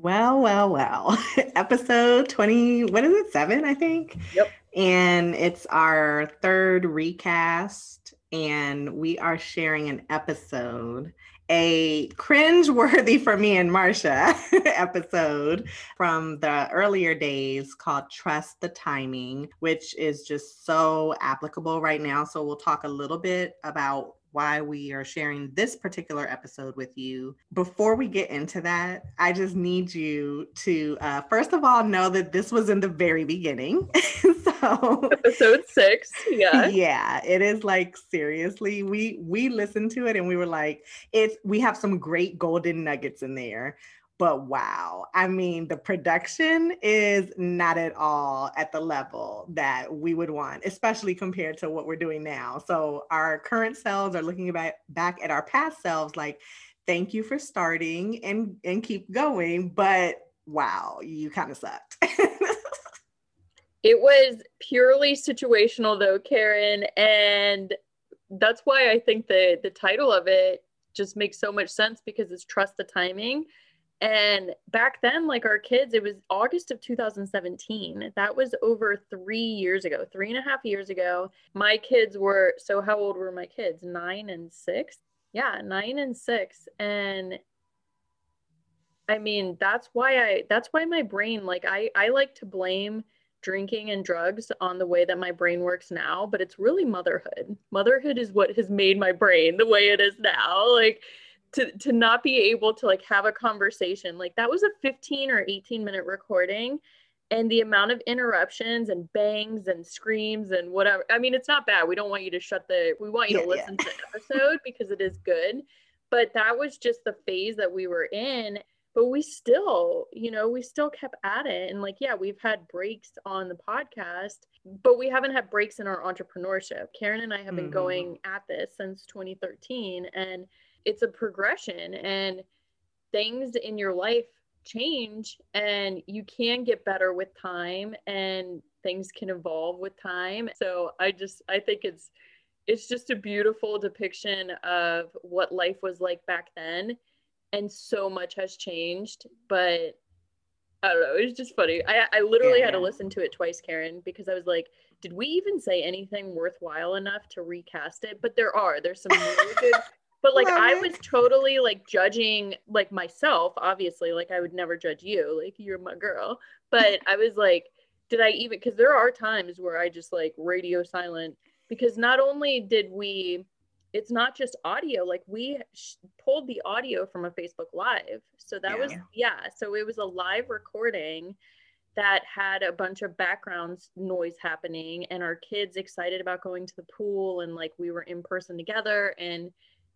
Well, well, well. Episode 20, what is it? Seven, I think. Yep. And it's our third recast, and we are sharing an episode, a cringe worthy for me and Marcia episode from the earlier days called Trust the Timing, which is just so applicable right now. So we'll talk a little bit about why we are sharing this particular episode with you. Before we get into that, I just need you to, uh, first of all, know that this was in the very beginning. so, episode six, yeah, yeah, it is like seriously, we we listened to it and we were like, it's we have some great golden nuggets in there but wow. I mean the production is not at all at the level that we would want especially compared to what we're doing now. So our current selves are looking back back at our past selves like thank you for starting and and keep going but wow you kind of sucked. It was purely situational though karen and that's why i think the the title of it just makes so much sense because it's trust the timing and back then, like our kids, it was August of 2017. That was over three years ago, three and a half years ago. My kids were, so how old were my kids? Nine and six? Yeah, nine and six. And I mean, that's why I, that's why my brain, like, I, I like to blame drinking and drugs on the way that my brain works now, but it's really motherhood. Motherhood is what has made my brain the way it is now. Like, to to not be able to like have a conversation like that was a 15 or 18 minute recording and the amount of interruptions and bangs and screams and whatever i mean it's not bad we don't want you to shut the we want you yeah, to listen yeah. to the episode because it is good but that was just the phase that we were in but we still you know we still kept at it and like yeah we've had breaks on the podcast but we haven't had breaks in our entrepreneurship karen and i have been mm-hmm. going at this since 2013 and it's a progression and things in your life change and you can get better with time and things can evolve with time. So i just i think it's it's just a beautiful depiction of what life was like back then. And so much has changed but i don't know it's just funny. I, I literally yeah. had to listen to it twice karen because i was like did we even say anything worthwhile enough to recast it? But there are there's some really good but like i was totally like judging like myself obviously like i would never judge you like you're my girl. But i was like did i even because there are times where i just like radio silent because not only did we it's not just audio like we sh- pulled the audio from a facebook live. So that yeah. was yeah. so it was a live recording that had a bunch of background noise happening and our kids excited about going to the pool and like we were in person together and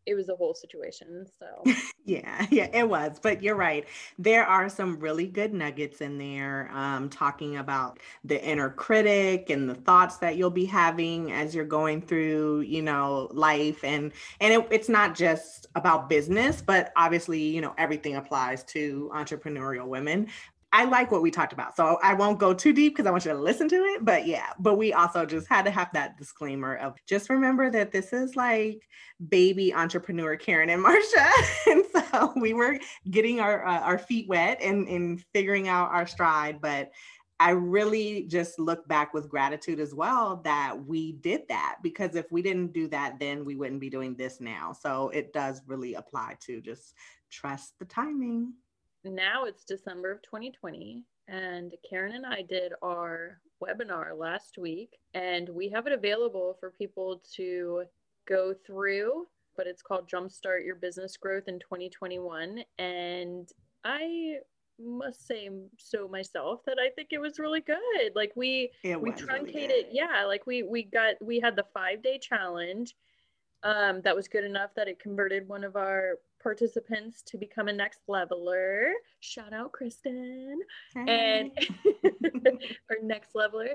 it was a whole situation. So, yeah, yeah, it was. But you're right. There are some really good nuggets in there um, talking about the inner critic and the thoughts that you'll be having as you're going through, you know, life. And and it, it's not just about business, but obviously, you know, everything applies to entrepreneurial women. I like what we talked about. So I won't go too deep because I want you to listen to it. But yeah, but we also just had to have that disclaimer of just remember that this is like baby entrepreneur Karen and Marcia. and so we were getting our uh, our feet wet and, and figuring out our stride. But I really just look back with gratitude as well that we did that because if we didn't do that, then we wouldn't be doing this now. So it does really apply to just trust the timing now it's December of 2020, and Karen and I did our webinar last week, and we have it available for people to go through. But it's called Jumpstart Your Business Growth in 2021. And I must say so myself that I think it was really good. Like we we truncated, really yeah, like we we got we had the five day challenge. Um, that was good enough that it converted one of our participants to become a next leveler. Shout out Kristen and our next leveler.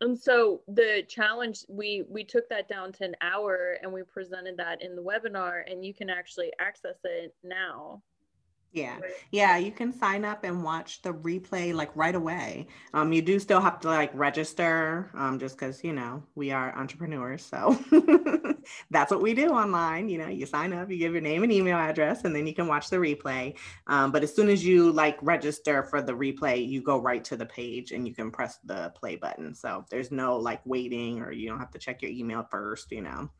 And so the challenge we we took that down to an hour and we presented that in the webinar and you can actually access it now. Yeah. Yeah, you can sign up and watch the replay like right away. Um you do still have to like register um just cuz you know, we are entrepreneurs, so that's what we do online. You know, you sign up, you give your name and email address, and then you can watch the replay. Um, but as soon as you like register for the replay, you go right to the page and you can press the play button. So there's no like waiting or you don't have to check your email first, you know.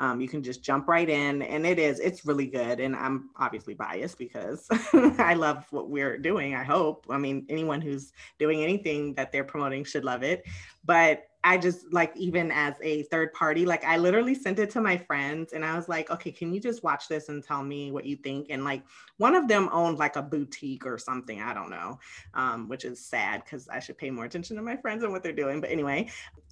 Um, you can just jump right in and it is it's really good and i'm obviously biased because i love what we're doing i hope i mean anyone who's doing anything that they're promoting should love it but I just like even as a third party, like I literally sent it to my friends and I was like, okay, can you just watch this and tell me what you think? And like one of them owned like a boutique or something, I don't know, um, which is sad because I should pay more attention to my friends and what they're doing. But anyway,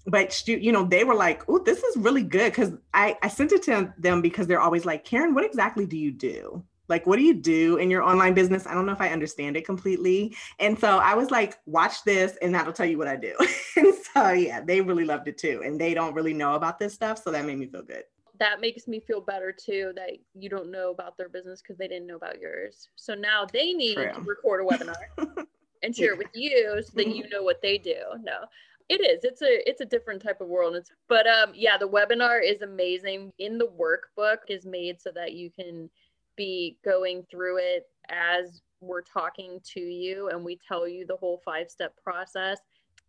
but you know, they were like, oh, this is really good because I, I sent it to them because they're always like, Karen, what exactly do you do? Like what do you do in your online business? I don't know if i understand it completely. And so i was like watch this and that'll tell you what i do. And so yeah they really loved it too and they don't really know about this stuff so that made me feel good. That makes me feel better too that you don't know about their business because they didn't know about yours. So now they need True. to record a webinar and share yeah. it with you so that you know what they do. No it is. It's a it's a different type of world. It's but um yeah the webinar is amazing. In the workbook is made so that you can be going through it as we're talking to you and we tell you the whole five step process.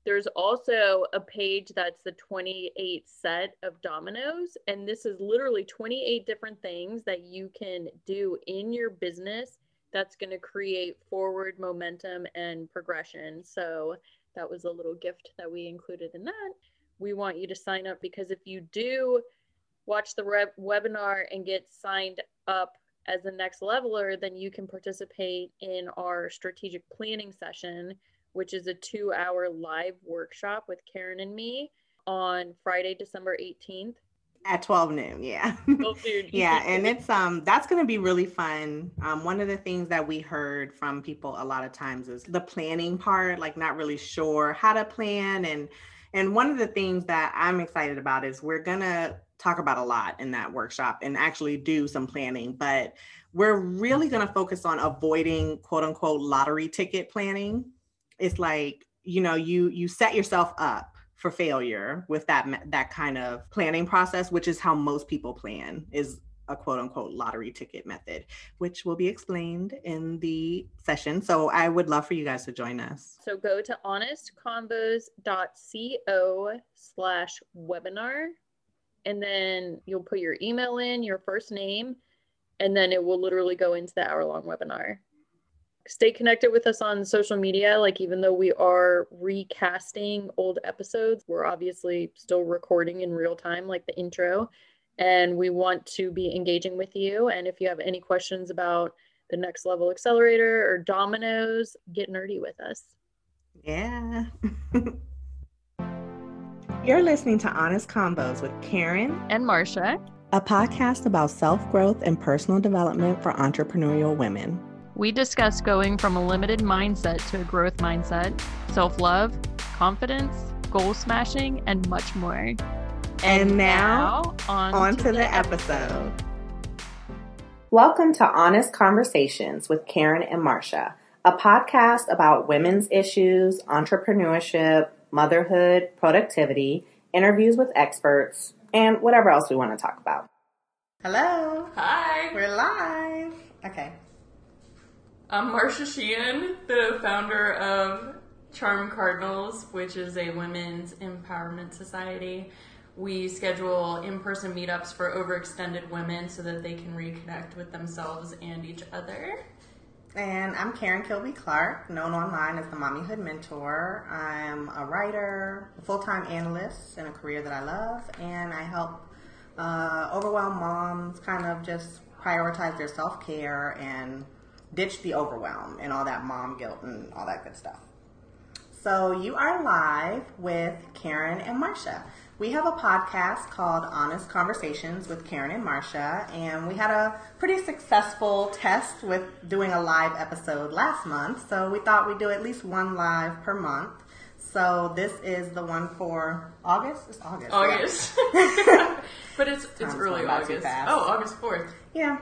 There's also a page that's the 28 set of dominoes. And this is literally 28 different things that you can do in your business that's going to create forward momentum and progression. So that was a little gift that we included in that. We want you to sign up because if you do watch the re- webinar and get signed up as a next leveler, then you can participate in our strategic planning session, which is a two hour live workshop with Karen and me on Friday, December 18th. At 12 noon, yeah. Oh, yeah, and it's um that's gonna be really fun. Um, one of the things that we heard from people a lot of times is the planning part, like not really sure how to plan and and one of the things that I'm excited about is we're gonna talk about a lot in that workshop and actually do some planning. But we're really going to focus on avoiding quote unquote lottery ticket planning. It's like, you know, you you set yourself up for failure with that that kind of planning process, which is how most people plan is a quote unquote lottery ticket method, which will be explained in the session. So I would love for you guys to join us. So go to honestconvos.co slash webinar and then you'll put your email in, your first name, and then it will literally go into the hour long webinar. Stay connected with us on social media. Like, even though we are recasting old episodes, we're obviously still recording in real time, like the intro. And we want to be engaging with you. And if you have any questions about the next level accelerator or dominoes, get nerdy with us. Yeah. You're listening to Honest Convos with Karen and Marcia, a podcast about self growth and personal development for entrepreneurial women. We discuss going from a limited mindset to a growth mindset, self love, confidence, goal smashing, and much more. And, and now, now, on, on to, to, the, the episode. episode. Welcome to Honest Conversations with Karen and Marcia, a podcast about women's issues, entrepreneurship, motherhood, productivity, interviews with experts, and whatever else we want to talk about. Hello. Hi. We're live. Okay. I'm Marcia Sheehan, the founder of Charm Cardinals, which is a women's empowerment society. We schedule in person meetups for overextended women so that they can reconnect with themselves and each other. And I'm Karen Kilby Clark, known online as the Mommyhood Mentor. I'm a writer, a full time analyst in a career that I love, and I help uh, overwhelmed moms kind of just prioritize their self care and ditch the overwhelm and all that mom guilt and all that good stuff. So, you are live with Karen and Marcia. We have a podcast called Honest Conversations with Karen and Marcia, and we had a pretty successful test with doing a live episode last month. So we thought we'd do at least one live per month. So this is the one for August. It's August. August. Yeah. but it's it's early August. Oh, August fourth. Yeah.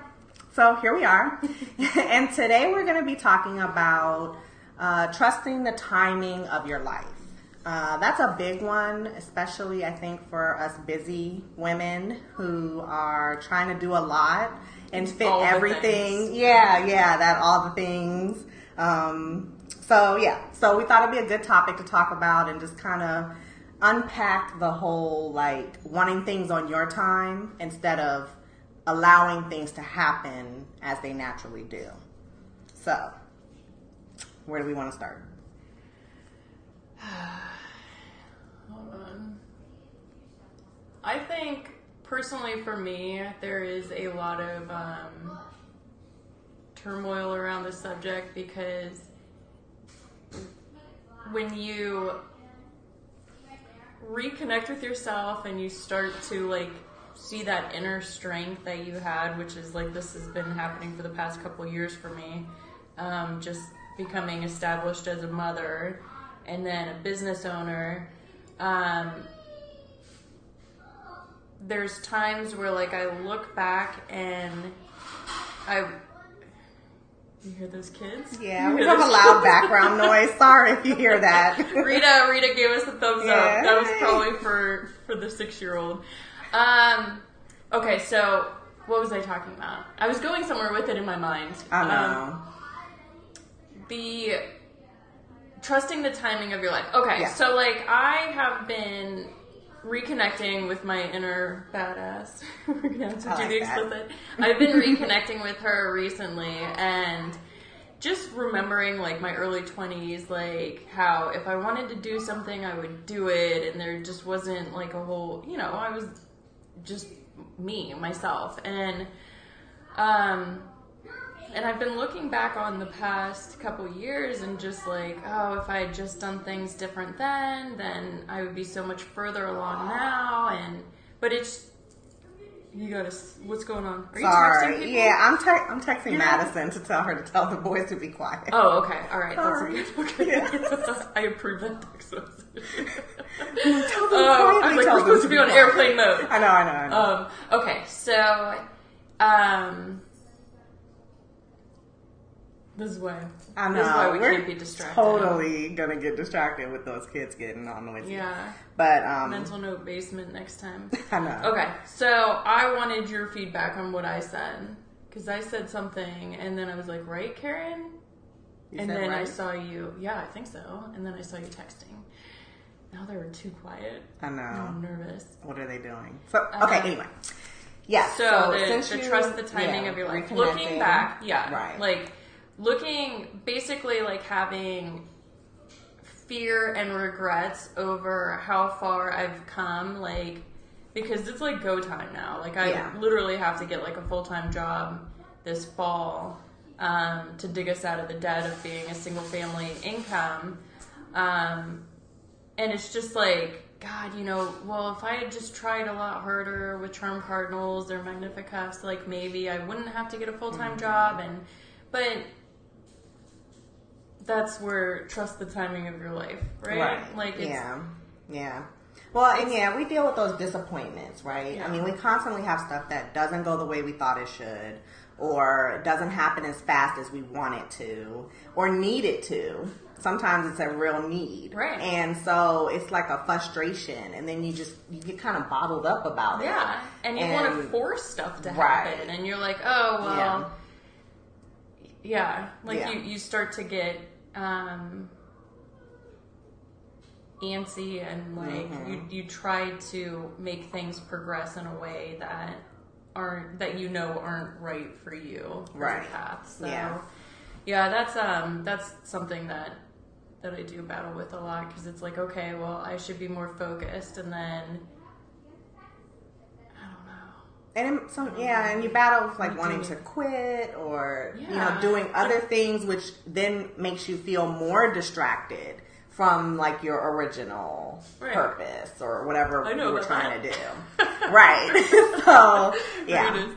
So here we are, and today we're going to be talking about uh, trusting the timing of your life. Uh, that's a big one, especially I think for us busy women who are trying to do a lot and fit All everything. Yeah, yeah, that all the things. Um, so yeah, so we thought it'd be a good topic to talk about and just kind of unpack the whole like wanting things on your time instead of allowing things to happen as they naturally do. So, where do we want to start? Hold on. I think personally for me, there is a lot of um, turmoil around the subject because when you reconnect with yourself and you start to like see that inner strength that you had, which is like this has been happening for the past couple years for me, um, just becoming established as a mother and then a business owner. Um, there's times where like I look back and I. You hear those kids? Yeah, we have a loud background noise. Sorry if you hear that. Rita, Rita gave us a thumbs Yeah. up. That was probably for for the six year old. Um, okay, so what was I talking about? I was going somewhere with it in my mind. I Um, know. the trusting the timing of your life. Okay, Yeah. so like I have been reconnecting with my inner badass. We're gonna have to I do like the that. explicit. I've been reconnecting with her recently and just remembering like my early 20s like how if i wanted to do something i would do it and there just wasn't like a whole you know i was just me myself and um and I've been looking back on the past couple years and just like, oh, if I had just done things different then, then I would be so much further along now. And but it's you gotta. What's going on? Are you texting Sorry. people? Yeah, I'm te- I'm texting You're Madison to tell her to tell the boys to be quiet. Oh, okay. All right. Sorry. That's okay. Yes. I approve that text message. Tell them Oh, I'm like, we're supposed to be on quiet. airplane mode. I know, I know, I know. Um, okay, so um, this is why. I know. This is why we We're can't be distracted. Totally gonna get distracted with those kids getting all noisy. Yeah. But um, Mental note basement next time. I know. Okay, so I wanted your feedback on what I said because I said something and then I was like, "Right, Karen?" You and said then I saw you. Yeah, I think so. And then I saw you texting. Now they were too quiet. I know. I'm nervous. What are they doing? So okay, Uh, anyway. Yeah. So, the, since the you- trust the timing yeah, of your life. Looking back, yeah, Right. Like looking, basically, like having fear and regrets over how far I've come. Like because it's like go time now. Like I Yeah. literally have to get like a full time job this fall um, to dig us out of the debt of being a single family income. Um, and it's just like god you know well if i had just tried a lot harder with charm cardinals or magnificast like maybe i wouldn't have to get a full-time job and but that's where trust the timing of your life right, Right. like it's yeah. Yeah. Well, and yeah, we deal with those disappointments, right? Yeah. I mean, we constantly have stuff that doesn't go the way we thought it should, or doesn't happen as fast as we want it to, or need it to. Sometimes it's a real need, Right. And so it's like a frustration, and then you just you get kind of bottled up about it. yeah and you want to force stuff to Right. happen and you're like oh well yeah, like Yeah. you you start to get um antsy and like Mm-hmm. you you try to make things progress in a way that aren't that you know aren't right for you Right. path. So Yeah. yeah, that's um that's something that that I do battle with a lot because it's like okay, well I should be more focused and then I don't know. And some, yeah, and you battle with like wanting to quit or you know doing other things, which then makes you feel more distracted from like your original Right. purpose or whatever you were trying that. to do. right. so yeah,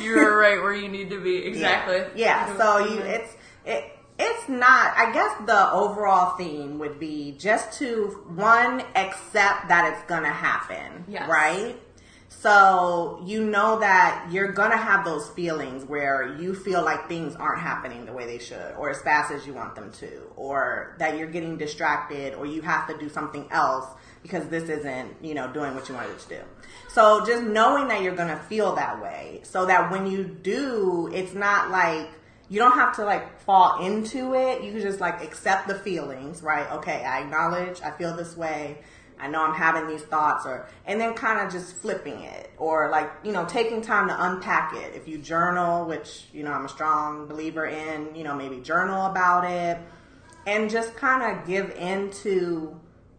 You're right where you need to be. Exactly. Yeah. yeah. So you, it's it. It's not. I guess the overall theme would be just to one accept that it's gonna happen. Yes. Right. So you know that you're gonna have those feelings where you feel like things aren't happening the way they should, or as fast as you want them to, or that you're getting distracted, or you have to do something else because this isn't, you know, doing what you wanted to do. So just knowing that you're gonna feel that way, so that when you do, it's not like you don't have to like fall into it. You can just like accept the feelings, right? Okay, I acknowledge I feel this way. I know I'm having these thoughts or and then kind of just flipping it or like, you know, taking time to unpack it. If you journal, which, you know, I'm a strong believer in, you know, maybe journal about it and just kind of give into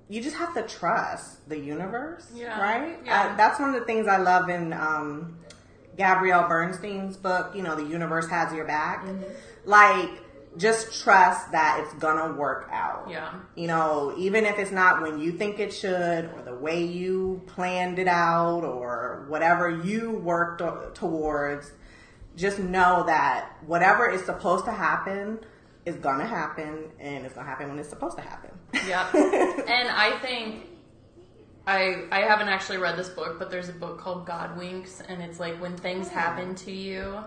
you just have to trust the universe, Yeah. right? Yeah. I, that's one of the things I love in um, Gabrielle Bernstein's book, you know, The Universe Has Your Back. Mm-hmm. Like, just trust that it's gonna work out. Yeah. You know, even if it's not when you think it should, or the way you planned it out, or whatever you worked towards, just know that whatever is supposed to happen is gonna happen, and it's gonna happen when it's supposed to happen. Yeah. and I think I I haven't actually read this book, but there's a book called God Winks, and it's like when things mm. happen to you.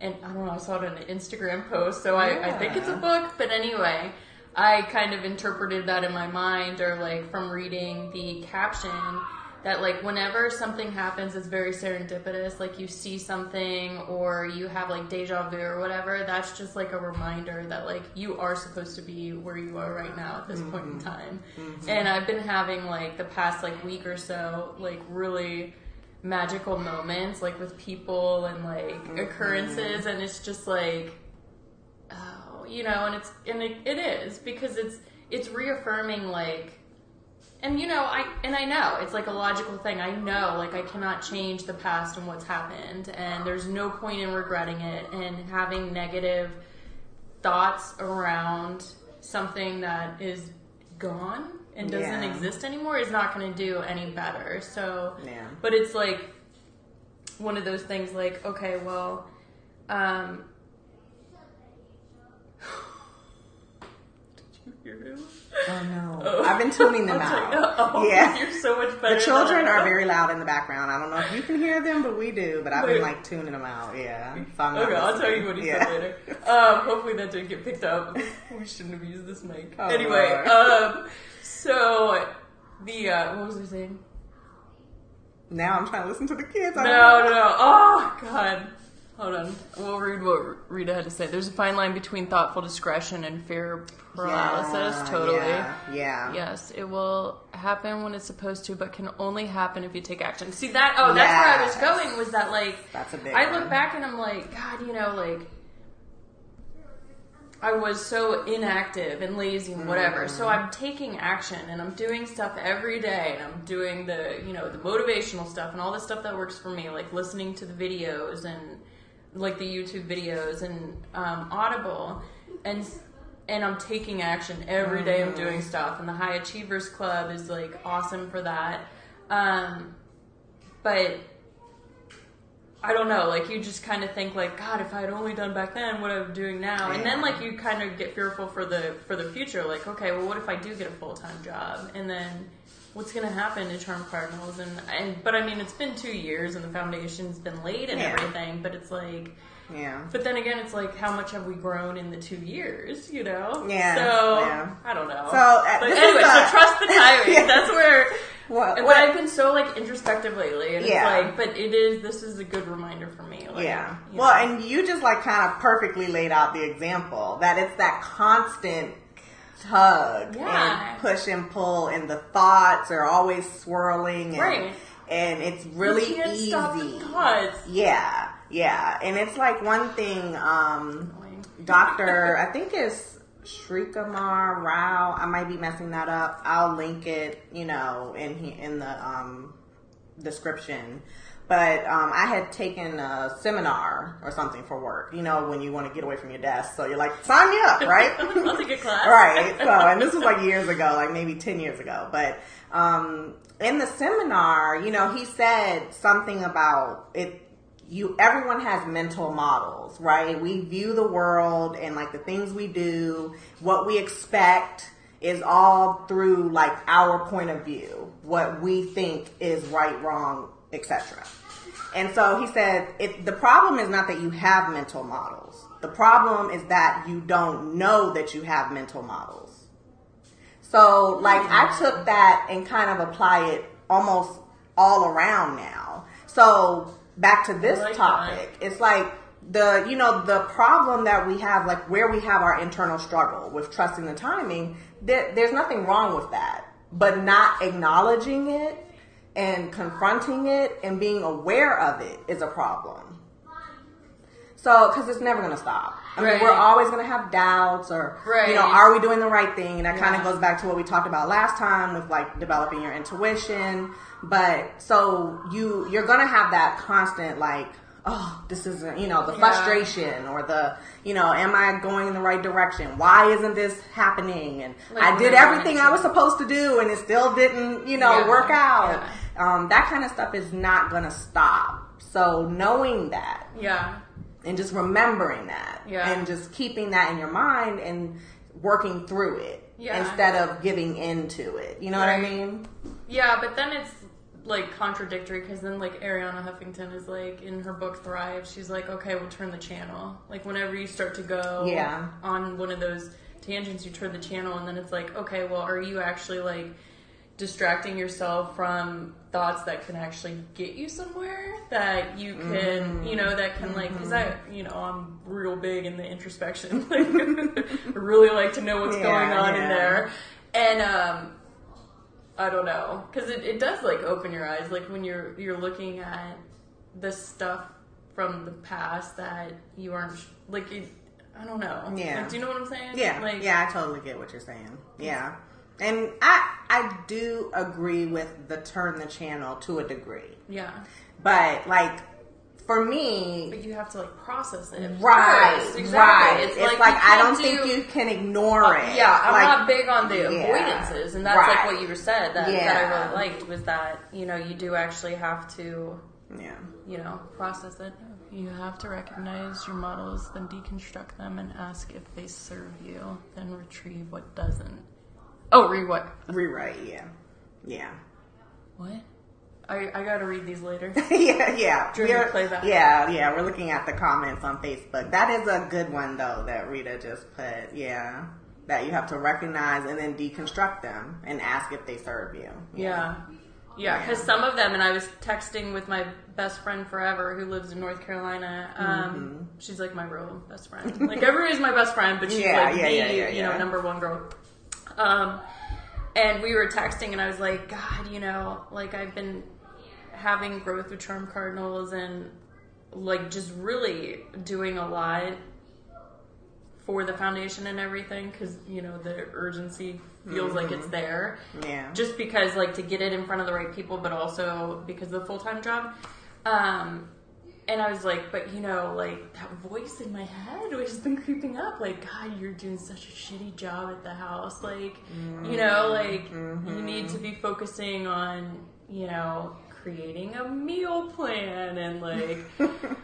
And I don't know, I saw it in an Instagram post, so I, I think it's a book. But anyway, I kind of interpreted that in my mind, or like from reading the caption, that like whenever something happens it's very serendipitous, like you see something or you have like deja vu or whatever, that's just like a reminder that like you are supposed to be where you are right now at this point in mm-hmm. time. Mm-hmm. And I've been having like the past like week or so, like really magical moments like with people and like mm-hmm. occurrences and it's just like oh you know and it's and it, it is because it's it's reaffirming like and you know i and i know it's like a logical thing. I know like i cannot change the past and what's happened and there's no point in regretting it and having negative thoughts around something that is gone and doesn't Yeah. exist anymore is not going to do any better so Yeah. but it's like one of those things like okay well um did you hear him Oh no. Oh. I've been tuning them out. like, oh, yeah. you're so much better The children are very loud in the background. I don't know if you can hear them, but we do. But I've been like tuning them out. Yeah. So I'm Okay, I'll tell you what he yeah. said later. Um, hopefully that didn't get picked up. We shouldn't have used this mic. Oh, anyway, um, so the uh, what was I saying? Now I'm trying to listen to the kids. I No, no, no. Oh God. Hold on. We'll read what Rita had to say. There's a fine line between thoughtful discretion and fear paralysis. Yeah, totally. Yeah. yeah. Yes, it will happen when it's supposed to, but can only happen if you take action. See that? Oh, that's where I was going. Was that like? That's a big I look one. back and I'm like, God, you know, like I was so inactive and lazy and whatever. So Mm-hmm. I'm taking action and I'm doing stuff every day and I'm doing the, you know, the motivational stuff and all the stuff that works for me, like listening to the videos and like the YouTube videos and um, Audible and and I'm taking action every day. I'm doing Mm-hmm. stuff and the High Achievers Club is like awesome for that. Um, but I don't know, like you just kind of think like, God, if I had only done back then what I'm doing now, and then like you kind of get fearful for the for the future, like, okay, well, what if I do get a full time job, and then what's gonna happen to Charm Cardinals, and and but I mean, it's been two years and the foundation's been laid and Yeah. everything, but it's like. Yeah. But then again, it's like how much have we grown in the two years? You know. Yeah, So yeah. I don't know. So, uh, but anyway, is so trust the timing. Yeah. That's where. Well, But what- I've been so like introspective lately, and Yeah. it's like, but it is. This is a good reminder for me. Like, yeah. Well, know. and you just like kind of perfectly laid out the example that it's that constant tug Yeah. and push and pull, and the thoughts are always swirling, and, Right. and it's really easy. stop the thoughts. Yeah, yeah, and it's like one thing. Um, Doctor, I think it's Srikumar Rao. I might be messing that up. I'll link it, you know, in in the um, description. But um, I had taken a seminar or something for work. You know, when you want to get away from your desk, so you're like, sign me up, right? I'll take a class. right. So, and this was like years ago, like maybe 10 years ago. But um, in the seminar, you know, he said something about it. You, everyone has mental models, right? We view the world and like the things we do, what we expect is all through like our point of view, what we think is right, wrong, etc. And so he said, it, the problem is not that you have mental models. The problem is that you don't know that you have mental models. So, like, I took that and kind of apply it almost all around now. So, back to this like topic, it's like the, you know, the problem that we have, like where we have our internal struggle with trusting the timing, there, there's nothing wrong with that. But not acknowledging it and confronting it and being aware of it is a problem. So, because it's never going to stop. I mean, Right. we're always going to have doubts or, you know, are we doing the right thing? And that kind of goes back to what we talked about last time with like developing your intuition. But so you, you're going to have that constant like, oh, this isn't, you know, the Yeah. frustration or the, you know, am I going in the right direction? Why isn't this happening? And Like I did everything I was supposed to do and it still didn't, you know, Yeah. work out. Yeah. Um, that kind of stuff is not going to stop. So knowing that Yeah. And just remembering that Yeah. and just keeping that in your mind and working through it Yeah. instead of giving in to it. You know what I mean? Yeah, but then it's like contradictory because then like Arianna Huffington is like in her book Thrive, she's like, okay, we'll turn the channel. Like whenever you start to go Yeah. on one of those tangents, you turn the channel, and then it's like, okay, well, are you actually like distracting yourself from thoughts that can actually get you somewhere that you can Mm-hmm. you know that can like because i you know i'm real big in the introspection like I really like to know what's Yeah, going on yeah. in there and um I don't know, because it, it does like open your eyes, like when you're you're looking at the stuff from the past that you aren't like. It, I don't know. Yeah. Like, do you know what I'm saying? Yeah. Like, yeah, I totally get what you're saying. Yeah. And I I do agree with the turn the channel to a degree. Yeah. But like for me, But you have to like process it. right, first. Exactly. right. It's, It's, like, like, I don't can't think you can ignore uh, it. Yeah, I'm Like, not big on the yeah. avoidances, and that's Right. like what you said that, that I really liked was that you know you do actually have to Yeah. you know, process it. You have to recognize your models, then deconstruct them and ask if they serve you, then retrieve what doesn't. Oh, what? Rewrite, yeah. Yeah. What? I, I gotta read these later. yeah, yeah. Do you want We're- play that? Yeah, yeah. We're looking at the comments on Facebook. That is a good one though that Rita just put. Yeah. That you have to recognize and then deconstruct them and ask if they serve you. Yeah. Yeah, because some of them, and I was texting with my best friend forever who lives in North Carolina. Um, She's like my real best friend. Like everybody's my best friend, but she's Mm-hmm. Yeah, like yeah, the yeah, yeah, you know number one girl. Um, and we were texting, and I was like, God, you know, like I've been having growth with Charm Cardinals, and like just really doing a lot for the foundation and everything because you know the urgency feels like Mm-hmm. it's there Yeah. just because like to get it in front of the right people but also because of the full-time job um and i was like but you know like that voice in my head which has been creeping up like god you're doing such a shitty job at the house. Like you know mm-hmm. like you need to mm-hmm. be focusing on you know creating a meal plan and like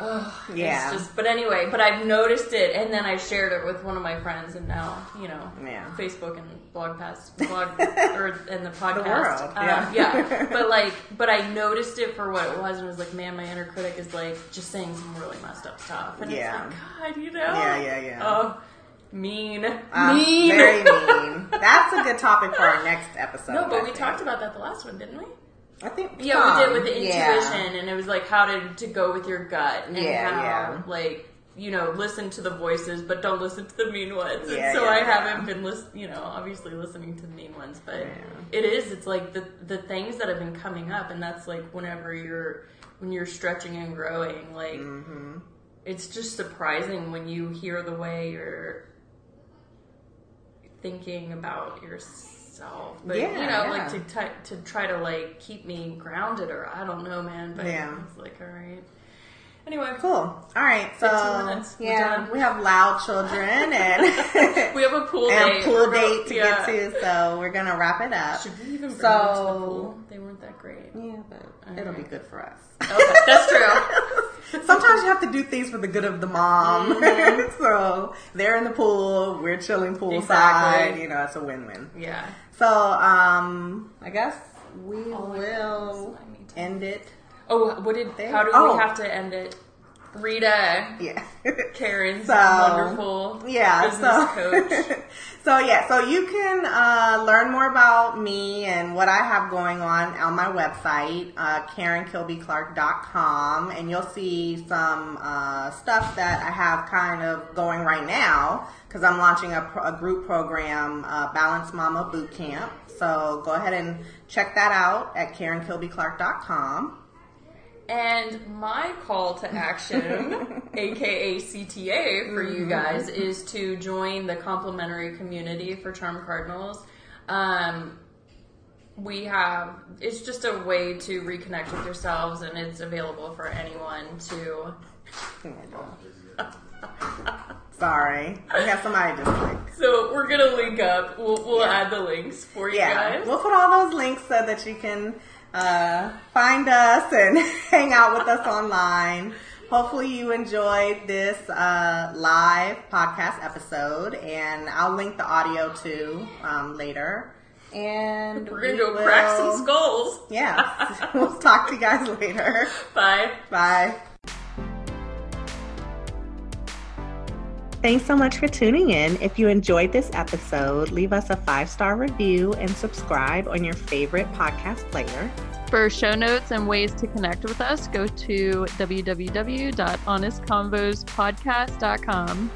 Ugh, Yeah. Just, but anyway, but I've noticed it, and then I shared it with one of my friends, and now you know, Yeah. Facebook and blog pass, blog or and the podcast, world, Uh, yeah. yeah. But like, but I noticed it for what it was, and was like, man, my inner critic is like just saying some really messed up stuff, and Yeah. it's like, God, you know, Yeah, yeah, yeah. Oh, mean, Uh, mean. Very mean. That's a good topic for our next episode. no, but I we think. talked about that the last one, didn't we? I think. Yeah, we did with the intuition, yeah. and it was like how to to go with your gut, and Yeah, how yeah. like you know listen to the voices, but don't listen to the mean ones. And so I haven't been listen, you know, obviously listening to the mean ones, but it is. It's like the the things that have been coming up, and that's like whenever you're when you're stretching and growing, like Mm-hmm. it's just surprising when you hear the way you're thinking about yourself. But Yeah, you know, yeah. like to t- to try to like keep me grounded, or I don't know, man. But Yeah. it's like all right. Anyway, Cool. All right. So 15 minutes. We're yeah, done. we have loud children and we have a pool and date. a pool date to yeah. get to. So we're gonna wrap it up. Should we even bring So- them to the pool? They weren't that great. Yeah, but it'll be good for us. Okay, that's true. Sometimes you have to do things for the good of the mom. Mm-hmm. so they're in the pool, we're chilling poolside. Exactly. You know, it's a win-win. Yeah. So um, I guess we will end it. Oh, what did? There- How do oh. we have to end it? Rita, Yeah. Karen's So, wonderful yeah business so coach. so yeah so you can uh, learn more about me and what i have going on on my website uh, karenkilbyclark.com and you'll see some uh, stuff that i have kind of going right now because i'm launching a, a group program uh, balance mama boot camp so go ahead and check that out at karenkilbyclark.com And my call to action, aka CTA, for you guys is to join the complimentary community for Charm Cardinals. Um, we have it's just a way to reconnect with yourselves, and it's available for anyone to. sorry we have somebody just click So we're gonna link up. We'll, we'll Yeah. add the links for you yeah, guys. we'll put all those links so that you can uh, find us and hang out with us online. Hopefully, you enjoyed this uh, live podcast episode, and I'll link the audio too um, later. And we're gonna we go crack some skulls. Yeah, we'll talk to you guys later. Bye. Bye. Thanks so much for tuning in. If you enjoyed this episode, leave us a five star review and subscribe on your favorite podcast player. For show notes and ways to connect with us, go to www.honestconvospodcast.com.